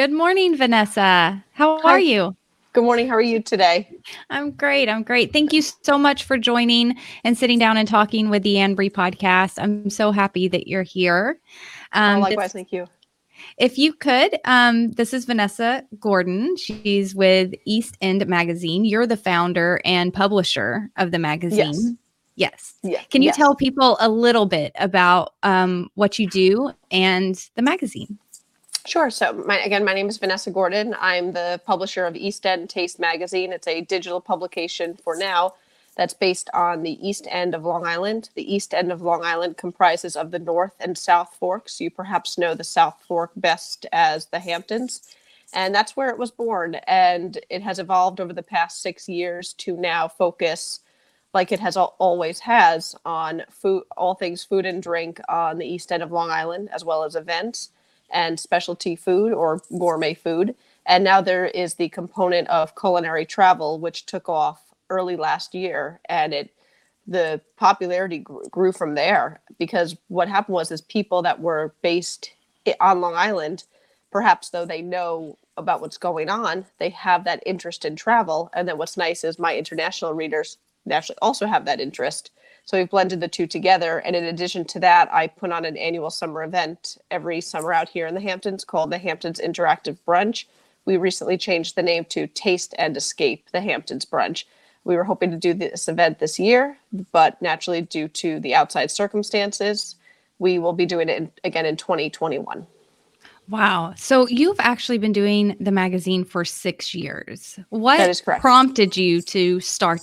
Good morning, Vanessa. How Hi. are you? Good morning. How are you today? I'm great. I'm great. Thank you so much for joining and sitting down and talking with the Ann Brie podcast. I'm so happy that you're here. Um, oh, likewise. This, thank you. If you could, um, this is Vanessa Gordon. She's with East End Magazine. You're the founder and publisher of the magazine. Yes. Yes. Can you yes. tell people a little bit about um, what you do and the magazine? Sure. So, my, again, my name is Vanessa Gordon. I'm the publisher of East End Taste Magazine. It's a digital publication for now that's based on the east end of Long Island. The east end of Long Island comprises of the North and South Forks. You perhaps know the South Fork best as the Hamptons. And that's where it was born. And it has evolved over the past six years to now focus, like it has always has, on food, all things food and drink on the east end of Long Island, as well as events and specialty food or gourmet food. And now there is the component of culinary travel, which took off early last year, and it the popularity grew, from there because what happened was is people that were based on Long Island, perhaps though they know about what's going on, they have that interest in travel. And then what's nice is my international readers naturally also have that interest. So we've blended the two together. And in addition to that, I put on an annual summer event every summer out here in the Hamptons called the Hamptons Interactive Brunch. We recently changed the name to Taste and Escape, the Hamptons Brunch. We were hoping to do this event this year, but naturally, due to the outside circumstances, we will be doing it in, again in 2021. Wow. So you've actually been doing the magazine for six years. What prompted you to start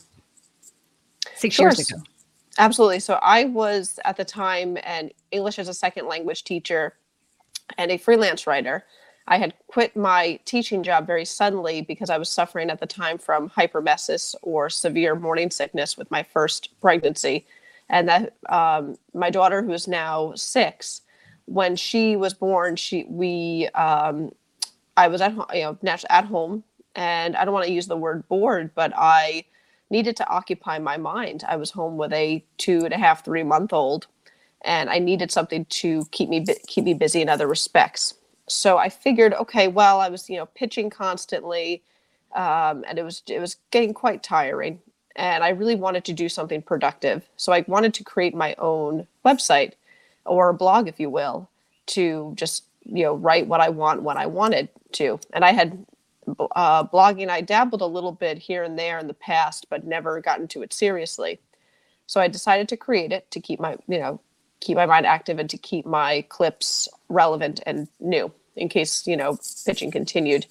six sure. years ago? Absolutely. So I was at the time an English as a second language teacher and a freelance writer. I had quit my teaching job very suddenly because I was suffering at the time from hyperemesis or severe morning sickness with my first pregnancy. And that um, my daughter, who is now six, when she was born, she we um, I was at home, you know, at home, and I don't want to use the word bored, but I needed to occupy my mind. I was home with a two and a half, three month old, and I needed something to keep me keep me busy in other respects so I figured, okay, well, I was you know pitching constantly, um, and it was it was getting quite tiring, and I really wanted to do something productive. So I wanted to create my own website or a blog, if you will, to just you know write what I want when I wanted to. And I had uh, blogging. I dabbled a little bit here and there in the past, but never got into it seriously. So I decided to create it to keep my you know keep my mind active and to keep my clips relevant and new in case you know pitching continued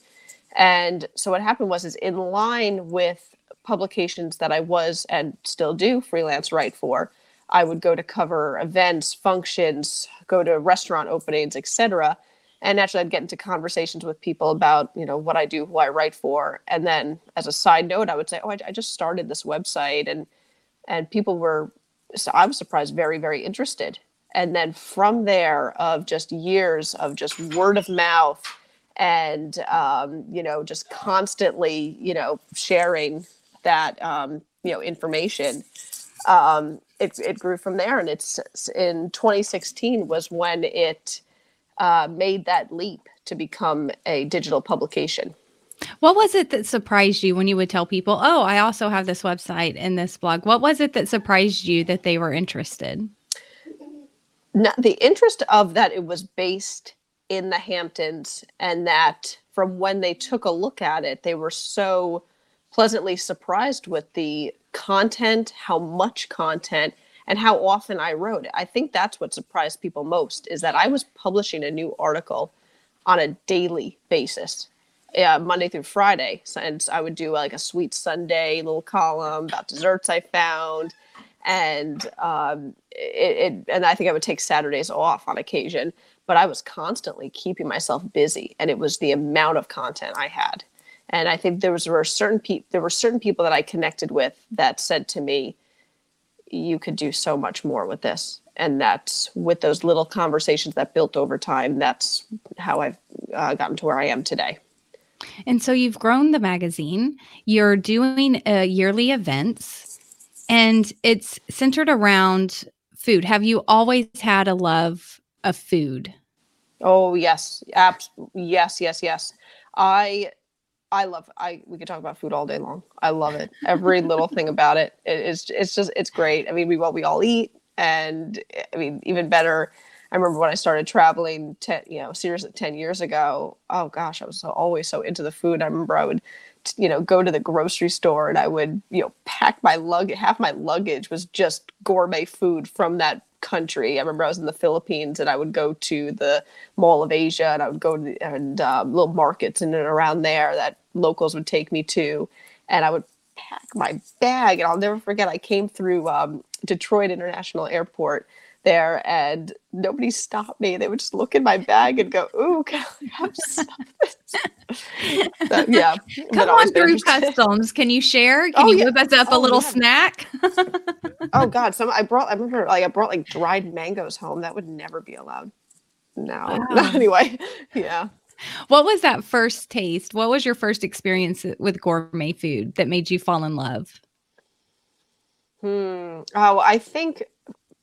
and so what happened was is in line with publications that i was and still do freelance write for i would go to cover events functions go to restaurant openings etc and naturally i'd get into conversations with people about you know what i do who i write for and then as a side note i would say oh i, I just started this website and and people were so I was surprised, very, very interested. And then from there, of just years of just word of mouth and, um, you know, just constantly, you know, sharing that, um, you know, information, um, it, it grew from there. And it's in 2016 was when it uh, made that leap to become a digital publication. What was it that surprised you when you would tell people, "Oh, I also have this website and this blog"? What was it that surprised you that they were interested? the interest of that it was based in the Hamptons and that from when they took a look at it, they were so pleasantly surprised with the content, how much content, and how often I wrote it. I think that's what surprised people most is that I was publishing a new article on a daily basis yeah, Monday through Friday. And I would do like a sweet Sunday little column about desserts I found. And um, it, it, and I think I would take Saturdays off on occasion, but I was constantly keeping myself busy, and it was the amount of content I had. And I think there was were certain people there were certain people that I connected with that said to me, "You could do so much more with this." And that's with those little conversations that built over time. That's how I've uh, gotten to where I am today. And so you've grown the magazine, you're doing uh, yearly events, and it's centered around food. Have you always had a love of food? Oh yes, abs- yes, yes, yes. I I love I we could talk about food all day long. I love it. Every little thing about it. it. It's it's just it's great. I mean, we what we all eat and I mean even better I remember when I started traveling, ten, you know, seriously, ten years ago. Oh gosh, I was so, always so into the food. I remember I would, you know, go to the grocery store and I would, you know, pack my lug. Half my luggage was just gourmet food from that country. I remember I was in the Philippines and I would go to the Mall of Asia and I would go to the, and um, little markets in and around there that locals would take me to, and I would pack my bag. And I'll never forget. I came through um, Detroit International Airport there and nobody stopped me. They would just look in my bag and go, Ooh, can I have some so, yeah. Come on through customs. Can you share? Can oh, you yeah. whip us up oh, a little yeah. snack? oh God. Some I brought I remember like I brought like dried mangoes home. That would never be allowed. No. Oh. anyway, yeah. What was that first taste? What was your first experience with gourmet food that made you fall in love? Hmm. Oh, I think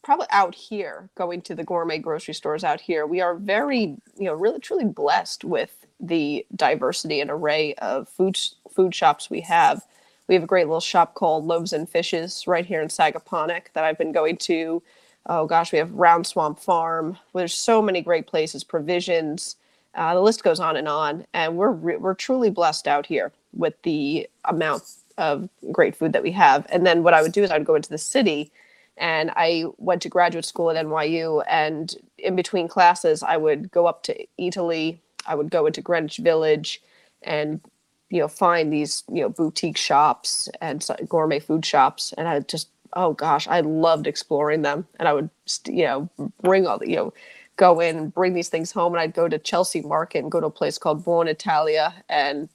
probably out here going to the gourmet grocery stores out here we are very you know really truly blessed with the diversity and array of food food shops we have we have a great little shop called loaves and fishes right here in sagaponack that i've been going to oh gosh we have round swamp farm there's so many great places provisions uh, the list goes on and on and we're we're truly blessed out here with the amount of great food that we have and then what i would do is i would go into the city and I went to graduate school at NYU. And in between classes, I would go up to Italy, I would go into Greenwich Village, and you know find these you know boutique shops and gourmet food shops. And I just oh gosh, I loved exploring them. And I would you know bring all the you know go in and bring these things home. And I'd go to Chelsea Market and go to a place called Buon Italia and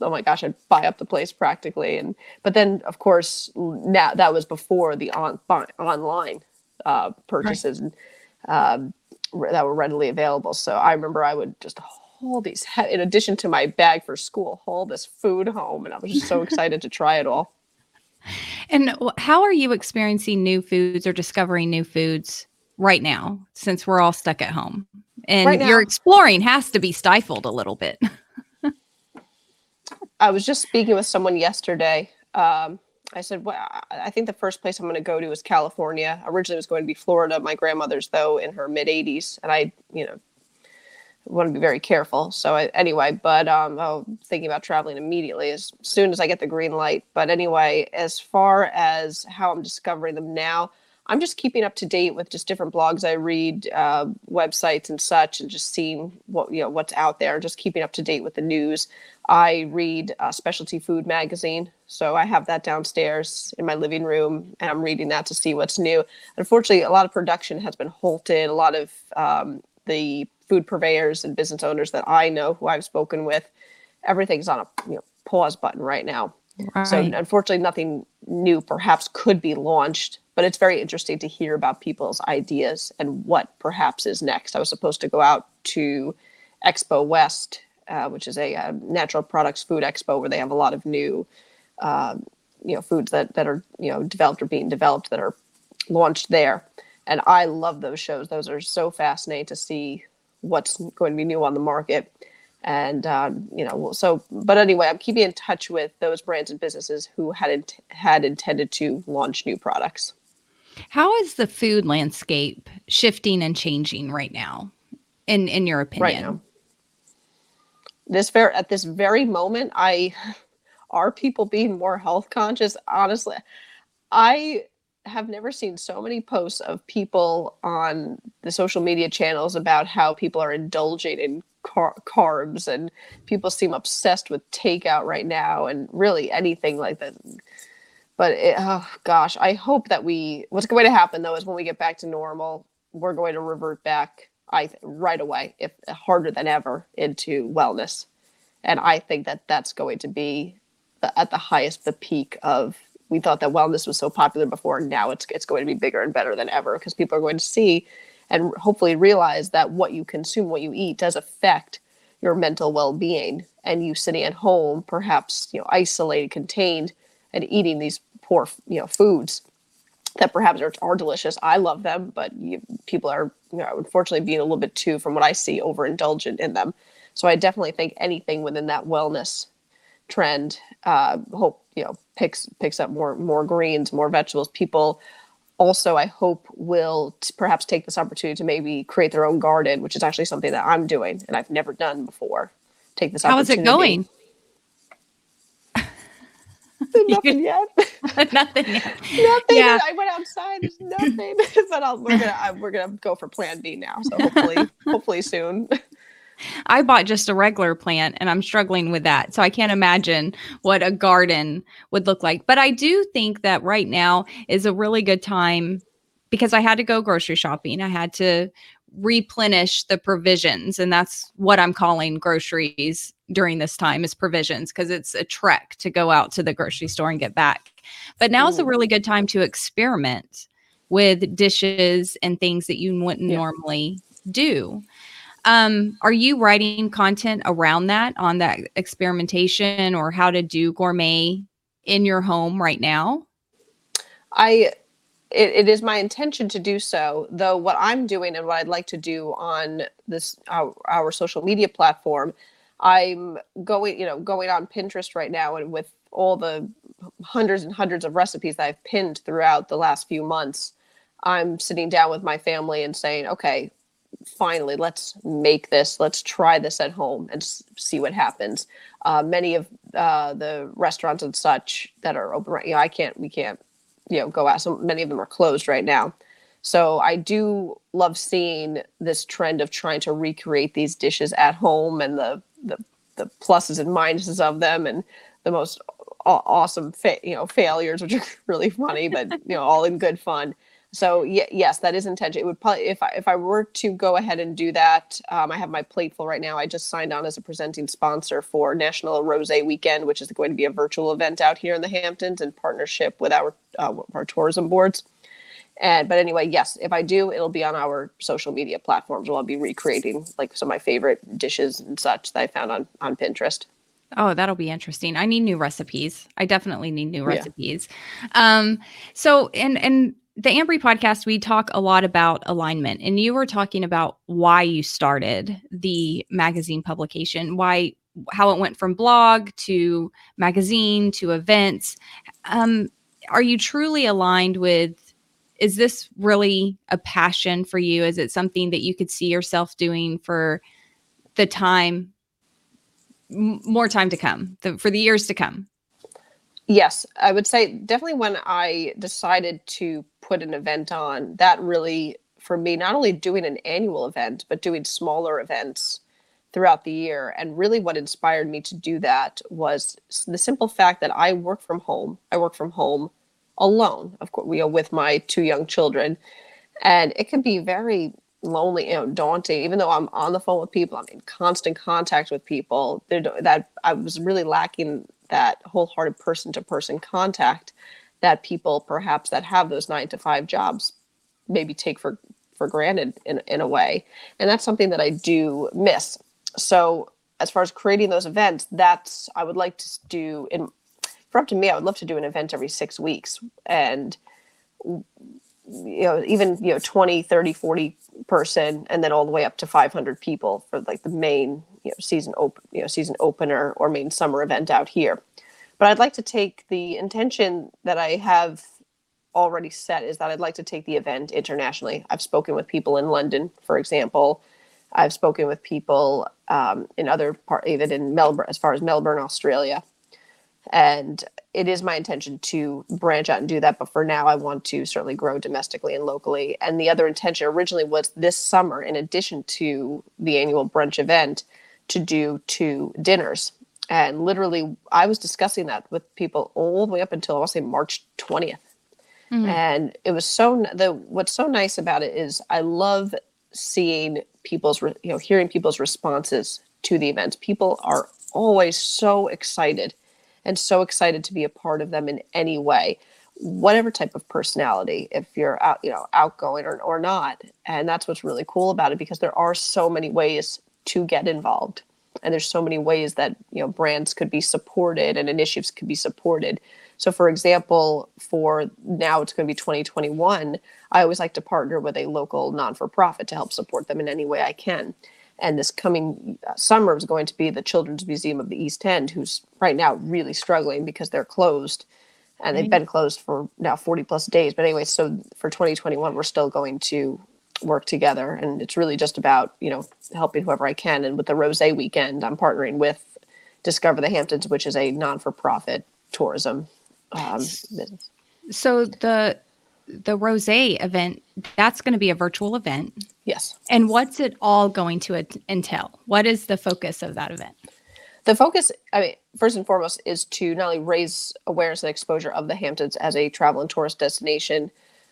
oh my gosh, I'd buy up the place practically. And but then of course now that was before the on online uh, purchases right. and um, that were readily available. So I remember I would just haul these in addition to my bag for school, haul this food home, and I was just so excited to try it all. And how are you experiencing new foods or discovering new foods right now since we're all stuck at home? And right your exploring has to be stifled a little bit. I was just speaking with someone yesterday. Um, I said, well, I think the first place I'm going to go to is California. Originally, it was going to be Florida. My grandmother's, though, in her mid 80s, and I, you know, want to be very careful. So I, anyway, but um, I'm thinking about traveling immediately as soon as I get the green light. But anyway, as far as how I'm discovering them now, I'm just keeping up to date with just different blogs I read, uh, websites and such, and just seeing what you know what's out there. Just keeping up to date with the news. I read a Specialty Food magazine, so I have that downstairs in my living room, and I'm reading that to see what's new. Unfortunately, a lot of production has been halted. A lot of um, the food purveyors and business owners that I know, who I've spoken with, everything's on a you know, pause button right now. Right. So unfortunately, nothing new perhaps could be launched but it's very interesting to hear about people's ideas and what perhaps is next. I was supposed to go out to Expo West, uh, which is a, uh, natural products food expo where they have a lot of new, um, you know, foods that that are you know developed or being developed that are launched there. And I love those shows. Those are so fascinating to see what's going to be new on the market. And um, you know, so but anyway, I'm keeping in touch with those brands and businesses who had in, had intended to launch new products. How is the food landscape shifting and changing right now, in in your opinion? Right now, this very at this very moment, I are people being more health conscious. Honestly, I have never seen so many posts of people on the social media channels about how people are indulging in car- carbs and people seem obsessed with takeout right now and really anything like that but it, oh gosh, I hope that we. What's going to happen though is when we get back to normal, we're going to revert back. I right away, if harder than ever, into wellness, and I think that that's going to be the, at the highest, the peak of. We thought that wellness was so popular before, and now it's it's going to be bigger and better than ever because people are going to see and hopefully realize that what you consume, what you eat, does affect your mental well-being. And you sitting at home, perhaps you know, isolated, contained, and eating these poor you know foods that perhaps are, are delicious. I love them, but you, people are, you know, unfortunately being a little bit too, from what I see, overindulgent in them. So I definitely think anything within that wellness trend, uh, hope you know picks picks up more more greens, more vegetables. People also, I hope, will t- perhaps take this opportunity to maybe create their own garden, which is actually something that I'm doing and I've never done before. Take this. How is it going? nothing yet. nothing yet. nothing. Yeah. I went outside. There's nothing. but I'll, we're gonna I, we're gonna go for Plan B now. So hopefully, hopefully soon. I bought just a regular plant and I'm struggling with that. So I can't imagine what a garden would look like. But I do think that right now is a really good time because I had to go grocery shopping. I had to replenish the provisions and that's what I'm calling groceries during this time is provisions because it's a trek to go out to the grocery store and get back. But now is a really good time to experiment with dishes and things that you wouldn't yeah. normally do. Um, are you writing content around that on that experimentation or how to do gourmet in your home right now? I it, it is my intention to do so though what i'm doing and what i'd like to do on this our, our social media platform i'm going you know going on pinterest right now and with all the hundreds and hundreds of recipes that i've pinned throughout the last few months i'm sitting down with my family and saying okay finally let's make this. Let's try this at home and s- see what happens. Uh, many of uh, the restaurants and such that are open right you know i can't we can't you know go out. So many of them are closed right now. So i do love seeing this trend of trying to recreate these dishes at home and the the, the pluses and minuses of them and the most awesome fa- you know failures which are really funny but you know all in good fun so y- yes, that is intention. It would probably if I if I were to go ahead and do that, um, I have my plate full right now. I just signed on as a presenting sponsor for National Rose Weekend, which is going to be a virtual event out here in the Hamptons in partnership with our uh, our tourism boards. And but anyway, yes, if I do, it'll be on our social media platforms. Where I'll be recreating like some of my favorite dishes and such that I found on on Pinterest. Oh, that'll be interesting. I need new recipes. I definitely need new recipes. Yeah. Um, so and and the Ambry podcast, we talk a lot about alignment, and you were talking about why you started the magazine publication, why how it went from blog to magazine to events. Um, are you truly aligned with? Is this really a passion for you? Is it something that you could see yourself doing for the time, m- more time to come, the, for the years to come? Yes, I would say definitely when I decided to put an event on, that really, for me, not only doing an annual event, but doing smaller events throughout the year. And really, what inspired me to do that was the simple fact that I work from home. I work from home alone, of course, you know, with my two young children. And it can be very lonely, know, daunting, even though I'm on the phone with people, I'm in constant contact with people. That I was really lacking that wholehearted person to person contact that people perhaps that have those nine to five jobs maybe take for for granted in, in a way. And that's something that i do miss. So as far as creating those events that's i would like to do in for up to me i would love to do an event every six weeks. And you know even you know 20 30 40 person and then all the way up to 500 people for like the main you know season open you know season opener or main summer event out here. But i'd like to take the intention that i have already set is that i'd like to take the event internationally. I've spoken with people in london for example. I've spoken with people um, in other part even in melbourne as far as melbourne australia. And it is my intention to branch out and do that but for now i want to certainly grow domestically and locally. And the other intention originally was this summer in addition to the annual brunch event to do two dinners. And literally, I was discussing that with people all the way up until I want to say March 20th. Mm-hmm. And it was so the what's so nice about it is I love seeing people's you know hearing people's responses to the events. People are always so excited and so excited to be a part of them in any way whatever type of personality if you're out you know outgoing or, or not and that's what's really cool about it because there are so many ways to get involved. and there's so many ways that you know brands could be supported and initiatives could be supported. So for example for now it's going to be 2021 i always like to partner with a local non-for-profit to help support them in any way i can. And this coming uh, summer is going to be the children's museum of the east end who's right now really struggling because they're closed. And they've been closed for now 40 plus days. But anyway so for 2021 we're still going to work together and it's really just about you know helping whoever i can and with the rose weekend i'm partnering with discover the hamptons which is a non-for-profit tourism um, business So the the rose event that's going to be a virtual event. yes And what's it all going to entail? What is the focus of that event? the focus i mean first and foremost is to not only raise awareness and exposure of the hamptons as a travel and tourist destination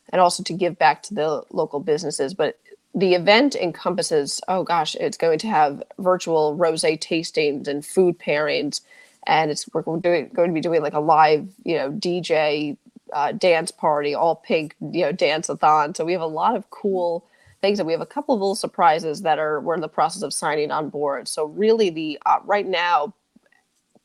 and also to give back to the local businesses. But the event encompasses oh gosh it's going to have virtual rose tastings and food pairings. And it's we're going to, going to be doing like a live you know dj uh, dance party all pink you know dance-a-thon. So we have a lot of cool things and we have a couple of little surprises that are we're in the process of signing on board. So really the uh, right now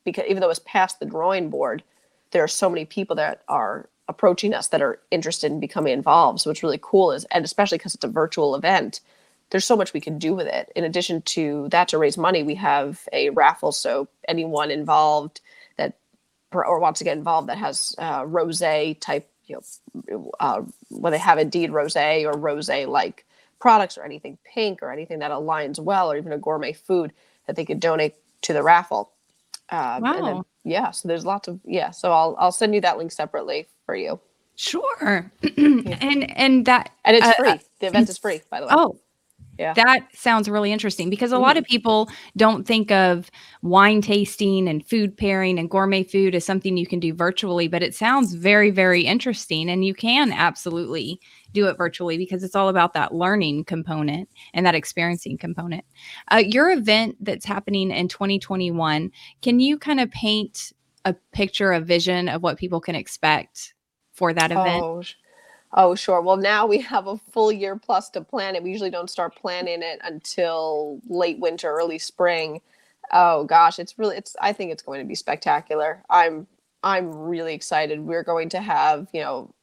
because even though it's past the drawing board there are so many people that are approaching us that are interested in becoming involved. So what's really cool is and especially because it's a virtual event there's so much we can do with it. In addition to that to raise money we have a raffle. So anyone involved that or wants to get involved that has uh, rose type you know uh, whether they have indeed rose or rose like products or anything pink or anything that aligns well or even a gourmet food that they could donate to the raffle. Um, and then, Wow. yeah so there's lots of yeah so i'll i'll send you that link separately for you Sure. and and that and it's Uh, free the event is free by the way oh Yeah. That sounds really interesting because a lot of people don't think of wine tasting and food pairing and gourmet food as something you can do virtually, but it sounds very, very interesting. And you can absolutely do it virtually because it's all about that learning component and that experiencing component. Uh, your event that's happening in 2021, can you kind of paint a picture, a vision of what people can expect for that event? Oh, oh, sure. Well, now we have a full year plus to plan it. We usually don't start planning it until late winter, early spring. Oh gosh, it's really it's I think it's going to be spectacular. I'm I'm really excited. We're going to have, you know,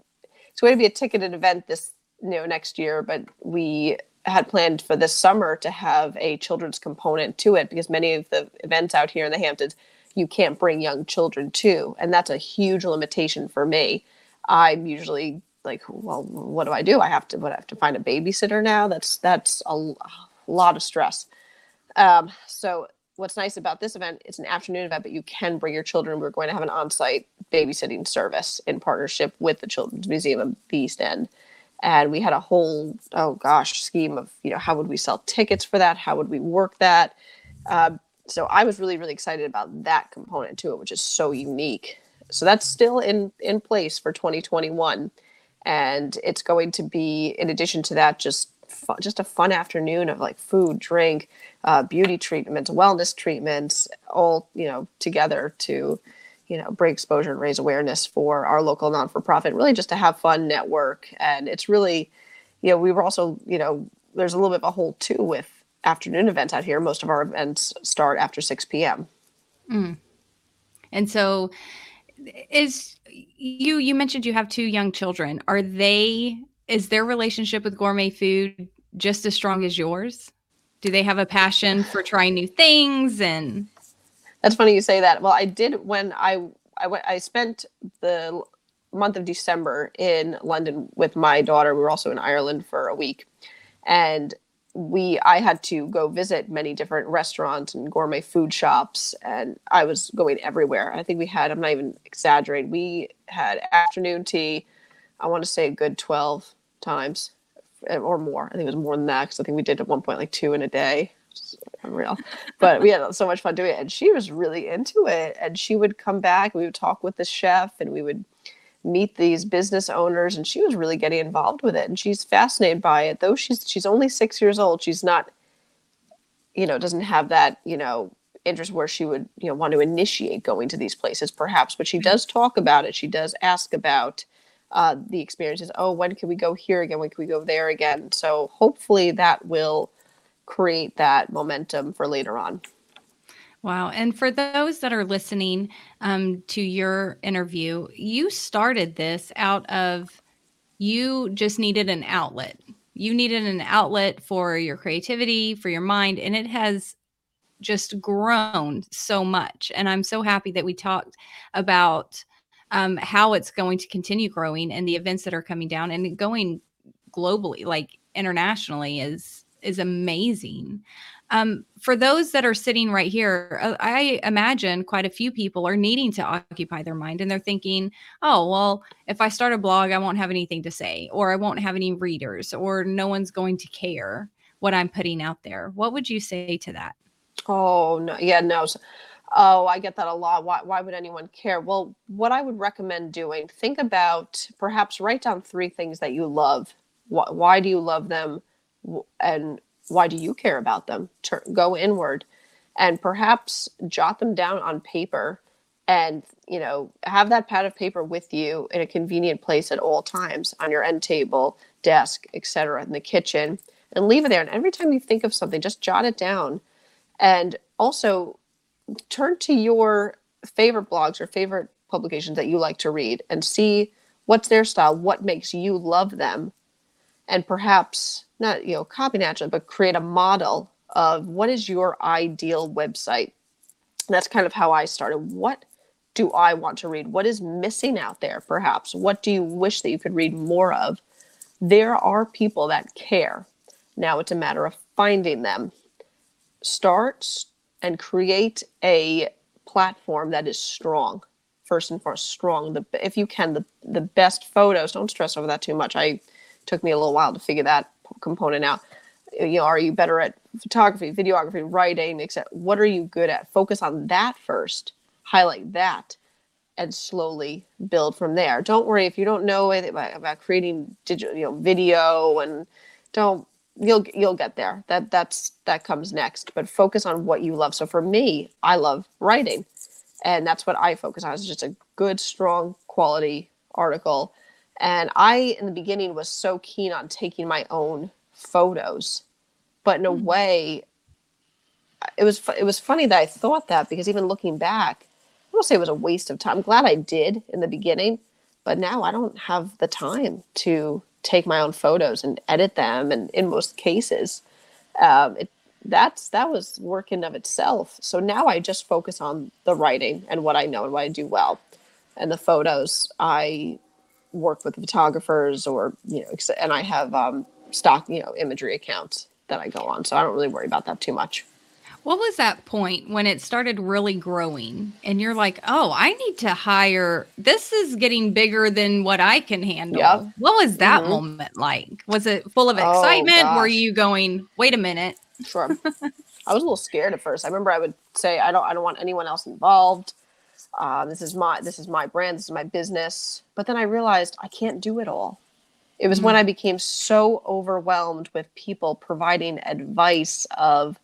it's going to be a ticketed event this, you know, next year, but we had planned for this summer to have a children's component to it because many of the events out here in the Hamptons you can't bring young children to, and that's a huge limitation for me. I'm usually like, well, what do I do? I have to, what, I have to find a babysitter now. That's that's a, a lot of stress. Um, so what's nice about this event? It's an afternoon event, but you can bring your children. We're going to have an on-site babysitting service in partnership with the Children's Museum of the East End. And we had a whole, oh gosh, scheme of, you know, how would we sell tickets for that? How would we work that? Um, so I was really, really excited about that component to it, which is so unique. So that's still in in place for 2021, and it's going to be, in addition to that, just just a fun afternoon of like food, drink, uh, beauty treatments, wellness treatments, all you know together to, you know, bring exposure and raise awareness for our local non for profit. Really, just to have fun, network, and it's really, you know, we were also, you know, there's a little bit of a hole too with afternoon events out here. Most of our events start after 6 p.m. And so is you you mentioned you have two young children. Are they is their relationship with gourmet food just as strong as yours? Do they have a passion for trying new things and That's funny you say that. Well, I did when I I went I spent the month of December in London with my daughter. We were also in Ireland for a week. And we I had to go visit many different restaurants and gourmet food shops and I was going everywhere. I think we had I'm not even exaggerating. We had afternoon tea I want to say a good 12 times eh, or more. I think it was more than that because I think we did at one point like two in a day. Unreal. But we had so much fun doing it. And she was really into it. And she would come back, we would talk with the chef, and we would meet these business owners. And she was really getting involved with it. And she's fascinated by it. Though she's she's only six years old, she's not, you know, doesn't have that, you know, interest where she would, you know, want to initiate going to these places perhaps. But she does talk about it. She does ask about uh, the experiences. Oh, when can we go here again? When can we go there again? So hopefully that will create that momentum for later on. Wow. And for those that are listening um, to your interview, you started this out of you just needed an outlet. You needed an outlet for your creativity, for your mind, and it has just grown so much. And I'm so happy that we talked about um, how it's going to continue growing and the events that are coming down and going globally, like internationally, is is amazing. Um, for those that are sitting right here, uh, I imagine quite a few people are needing to occupy their mind and they're thinking, oh, well, if I start a blog, I won't have anything to say, or I won't have any readers, or no one's going to care what I'm putting out there. What would you say to that? Oh, no. Yeah, no. Oh, I get that a lot. Why, why would anyone care? Well, what I would recommend doing, think about perhaps write down three things that you love. Why, why do you love them? And why do you care about them? Turn, go inward and perhaps jot them down on paper and you know have that pad of paper with you in a convenient place at all times on your end table desk etc in the kitchen and leave it there. And every time you think of something just jot it down. And also turn to your favorite blogs or favorite publications that you like to read and see what's their style what makes you love them and perhaps not you know copy naturally but create a model of what is your ideal website. That's kind of how i started. What do i want to read? What is missing out there perhaps? What do you wish that you could read more of? There are people that care. Now it's a matter of finding them. Start and create a platform that is strong. First and foremost strong. The if you can the the best photos don't stress over that too much. I took me a little while to figure that component out. You know, are you better at photography, videography, writing, etc. What are you good at? Focus on that first. Highlight that, and slowly build from there. Don't worry if you don't know anything about, about creating digital, you know, video, and don't you'll you'll get there. That that's that comes next. But focus on what you love. So for me, I love writing, and that's what I focus on. Is just a good, strong, quality article and I, in the beginning, was so keen on taking my own photos, but in a mm-hmm. way, it was it was funny that I thought that because even looking back, I don't say it was a waste of time. I'm glad I did in the beginning, but now I don't have the time to take my own photos and edit them. And in most cases, um, it, that's that was work in of itself. So now I just focus on the writing and what I know and what I do well, and the photos I work with photographers or you know and i have um, stock you know imagery accounts that i go on so i don't really worry about that too much. What was that point when it started really growing and you're like oh i need to hire this is getting bigger than what i can handle. Yep. what was that mm-hmm. moment like? Was it full of oh, excitement? Oh, were you going wait a minute. Sure. I was a little scared at first. I remember i would say i don't i don't want anyone else involved uh, this is my this is my brand this is my business. But then i realized i can't do it all. It was mm-hmm. when i became so overwhelmed with people providing advice of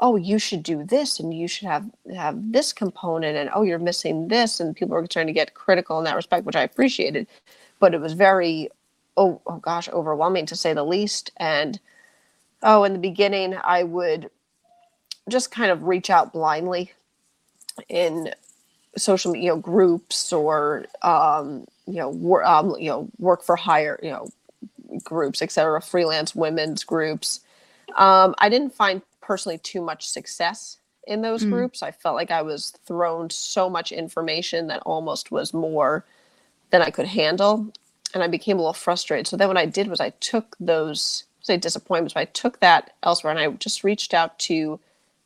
oh you should do this and you should have have this component and oh you're missing this and people were trying to get critical in that respect which i appreciated. But it was very oh, oh gosh overwhelming to say the least. And oh in the beginning i would just kind of reach out blindly in social you know groups or um, you know wor- um, you know work for hire you know groups etc freelance women's groups. Um, i didn't find personally too much success in those mm. groups. I felt like i was thrown so much information that almost was more than i could handle and i became a little frustrated. So then what i did was i took those say disappointments but i took that elsewhere and i just reached out to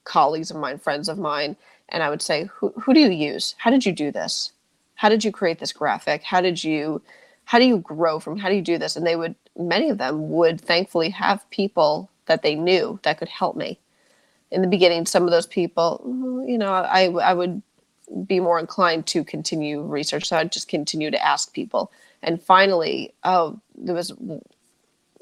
colleagues of mine friends of mine and I would say, who, who do you use? How did you do this? How did you create this graphic? How did you, how do you grow from, how do you do this? And they would, many of them would thankfully have people that they knew that could help me. In the beginning, some of those people, you know, I, I would be more inclined to continue research. So I'd just continue to ask people. And finally, oh, there was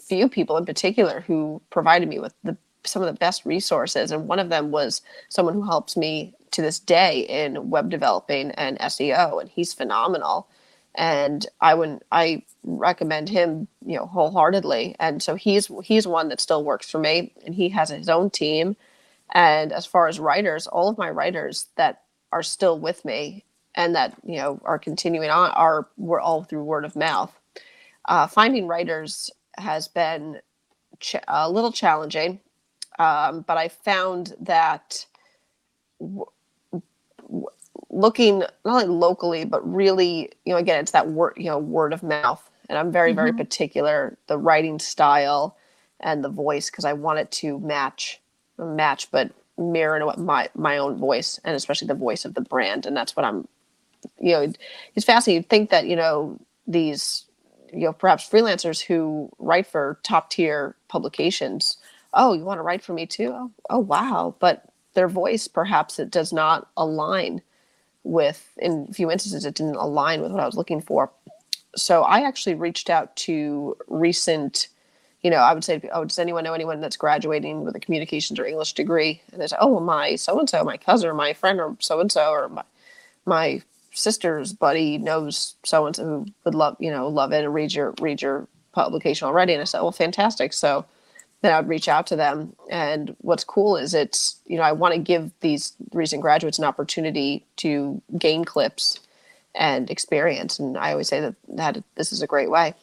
few people in particular who provided me with the some of the best resources and one of them was someone who helps me to this day in web developing and SEO, and he's phenomenal. And I would I recommend him, you know, wholeheartedly. And so he's he's one that still works for me, and he has his own team, And as far as writers, all of my writers that are still with me and that you know are continuing on are we're all through word of mouth. Uh, finding writers has been ch- a little challenging, um, but I found that w- looking not only locally but really you know again it's that word you know word of mouth, and I'm very mm-hmm. very particular the writing style and the voice because I want it to match match but mirror my my own voice and especially the voice of the brand. And that's what I'm you know it's fascinating. You'd think that you know these you know perhaps freelancers who write for top tier publications oh you want to write for me too? Oh, oh wow. But their voice perhaps it does not align with in a few instances it didn't align with what i was looking for. So i actually reached out to recent you know i would say oh does anyone know anyone that's graduating with a communications or english degree? And they say oh my so and so my cousin or my friend or so and so or my my sister's buddy knows so and so who would love you know love it and read your read your publication already. And i said well fantastic. So then i would reach out to them. And what's cool is it's you know i want to give these recent graduates an opportunity to gain clips and experience. And i always say that that this is a great way.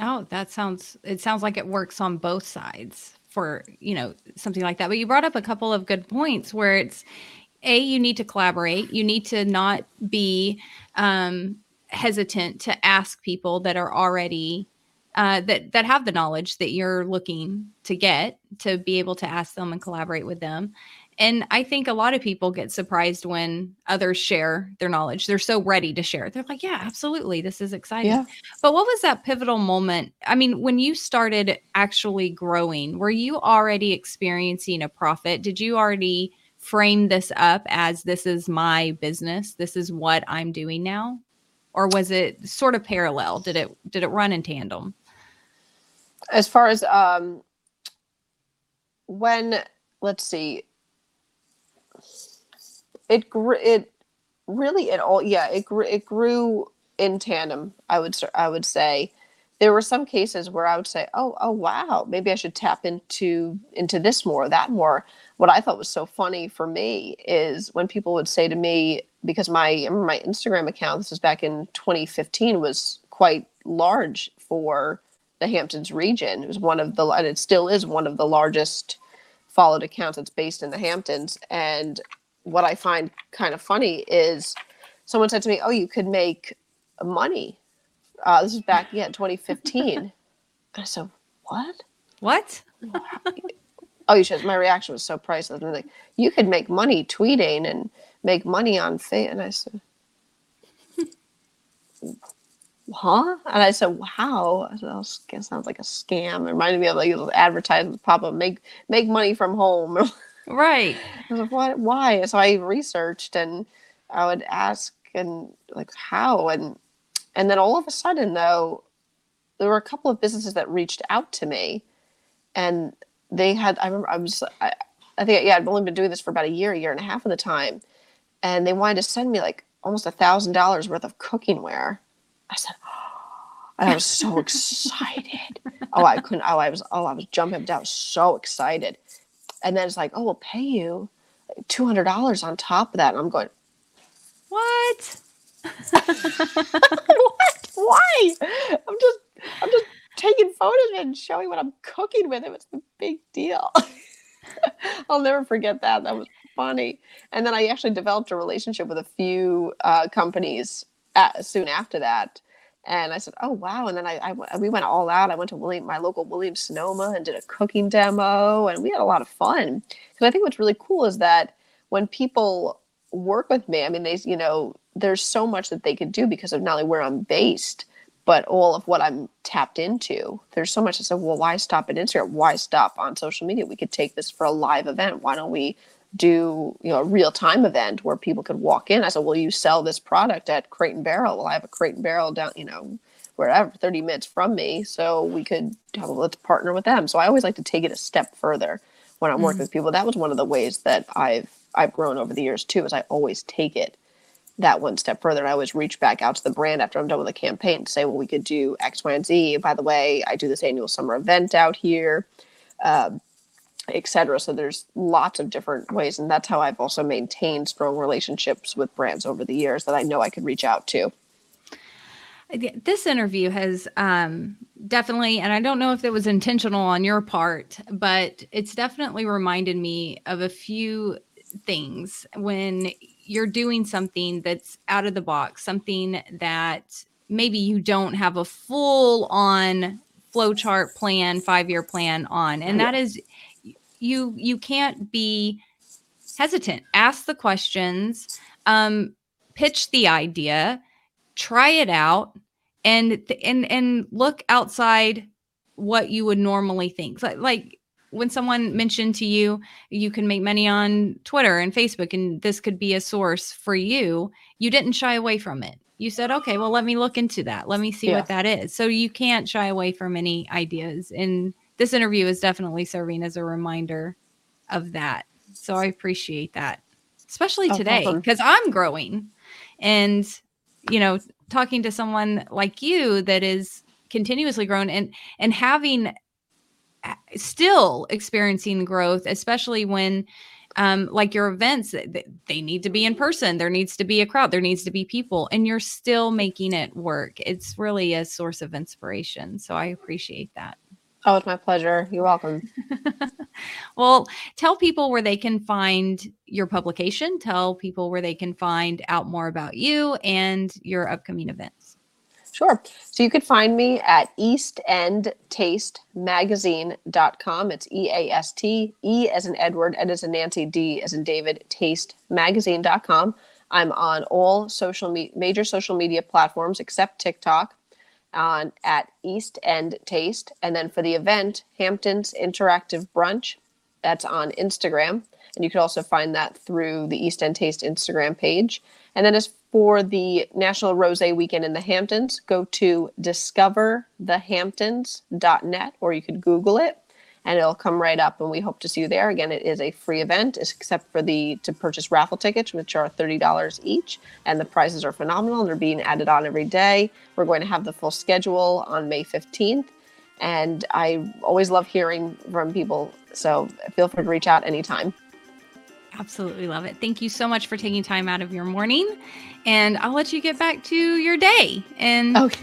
Oh that sounds it sounds like it works on both sides for you know something like that. But you brought up a couple of good points where it's a you need to collaborate. You need to not be um, hesitant to ask people that are already uh, that that have the knowledge that you're looking to get to be able to ask them and collaborate with them. And i think a lot of people get surprised when others share their knowledge. They're so ready to share. They're like yeah absolutely. This is exciting. Yeah. but what was that pivotal moment? I mean when you started actually growing were you already experiencing a profit? Did you already frame this up as this is my business. This is what i'm doing now? Or was it sort of parallel? Did it did it run in tandem as far as um when let's see. It grew it really it all yeah it grew it grew in tandem i would i would say. There were some cases where i would say oh oh wow maybe i should tap into into this more that more. What I thought was so funny for me is when people would say to me, because my my Instagram account, this is back in 2015, was quite large for the Hamptons region. It was one of the, and it still is one of the largest followed accounts that's based in the Hamptons. And what I find kind of funny is someone said to me, "Oh, you could make money." Uh, this is back, yeah, 2015. I said, "What? What?" oh, you should. My reaction was so priceless. And like, you could make money tweeting and make money on Facebook. And I said, huh? And I said, wow. I said, that sounds like a scam. It reminded me of like those advertisements pop up, make make money from home. Right. I was like, what? Why? So I researched and I would ask and like how and and then all of a sudden though, there were a couple of businesses that reached out to me and they had I remember I was I, I think yeah I'd only been doing this for about a year, a year and a half of the time, and they wanted to send me like almost a thousand dollars worth of cooking ware. I said, oh, and I was so excited. Oh, I couldn't. Oh, I was. Oh, I was jumping down. So excited. And then it's like, oh, we'll pay you two hundred dollars on top of that. And I'm going, what? what? Why? I'm just. I'm just taking photos and showing what I'm cooking with him. It's a big deal. I'll never forget that. That was funny. And then I actually developed a relationship with a few uh, companies at, soon after that. And I said, "Oh wow!" And then I, I we went all out. I went to William, my local Williams Sonoma, and did a cooking demo, and we had a lot of fun. Because I think what's really cool is that when people work with me, I mean, they, you know, there's so much that they could do because of not only where I'm based, but all of what I'm tapped into. There's so much I said, well, why stop at Instagram? Why stop on social media? We could take this for a live event. Why don't we do you know a real time event where people could walk in? I said, well, you sell this product at Crate and Barrel. Well, I have a Crate and Barrel down, you know, wherever, 30 minutes from me. So we could have, let's partner with them. So I always like to take it a step further when I'm mm-hmm. working with people. That was one of the ways that I've I've grown over the years too, is I always take it that one step further. And I always reach back out to the brand after I'm done with a campaign to say, well, we could do X, Y, and Z. By the way, I do this annual summer event out here. Um, etc. So there's lots of different ways, and that's how I've also maintained strong relationships with brands over the years that I know I could reach out to. This interview has um, definitely, and I don't know if it was intentional on your part, but it's definitely reminded me of a few things when you're doing something that's out of the box, something that maybe you don't have a full on flowchart plan, five year plan on, and that is you you can't be hesitant. Ask the questions, um, pitch the idea, try it out, and and and look outside what you would normally think. Like, like when someone mentioned to you you can make money on Twitter and Facebook and this could be a source for you, you didn't shy away from it. You said, "Okay, well let me look into that. Let me see yeah. what that is." So you can't shy away from any ideas and this interview is definitely serving as a reminder of that. So I appreciate that. Especially today because I'm growing and you know, talking to someone like you that is continuously grown and and having still experiencing growth, especially when um, like your events, they need to be in person. There needs to be a crowd. There needs to be people, and you're still making it work. It's really a source of inspiration. So I appreciate that. Oh, it's my pleasure. You're welcome. well, tell people where they can find your publication. Tell people where they can find out more about you and your upcoming events. Sure. So you could find me at eastendtastemagazine.com. It's E A S T, E as in Edward, Ed as in Nancy, D as in David, tastemagazine.com. I'm on all social me- major social media platforms except TikTok on at East End Taste. And then for the event, Hamptons Interactive Brunch, that's on Instagram. And you can also find that through the East End Taste Instagram page. And then as for the National Rose Weekend in the Hamptons, go to discoverthehamptons.net or you could Google it and it'll come right up and we hope to see you there. Again, it is a free event except for the to purchase raffle tickets, which are $30 each. And the prizes are phenomenal and they're being added on every day. We're going to have the full schedule on May 15th. And I always love hearing from people. So feel free to reach out anytime. Absolutely love it. Thank you so much for taking time out of your morning. And I'll let you get back to your day and okay.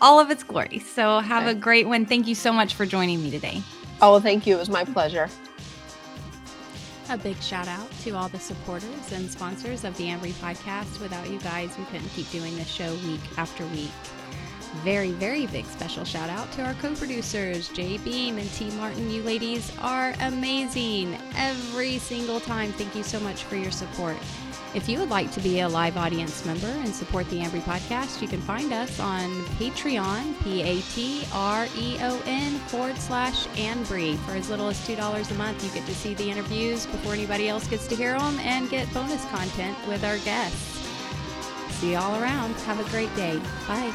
all of its glory. So have okay. a great one. Thank you so much for joining me today. Oh, thank you. It was my pleasure. A big shout out to all the supporters and sponsors of the Ambry podcast. Without you guys, we couldn't keep doing this show week after week very, very big special shout out to our co producers, Jay Beam and T. Martin. You ladies are amazing every single time. Thank you so much for your support. If you would like to be a live audience member and support the Ambry podcast, you can find us on Patreon, P A T R E O N forward slash Ambry. For as little as $2 a month, you get to see the interviews before anybody else gets to hear them and get bonus content with our guests. See you all around. Have a great day. Bye.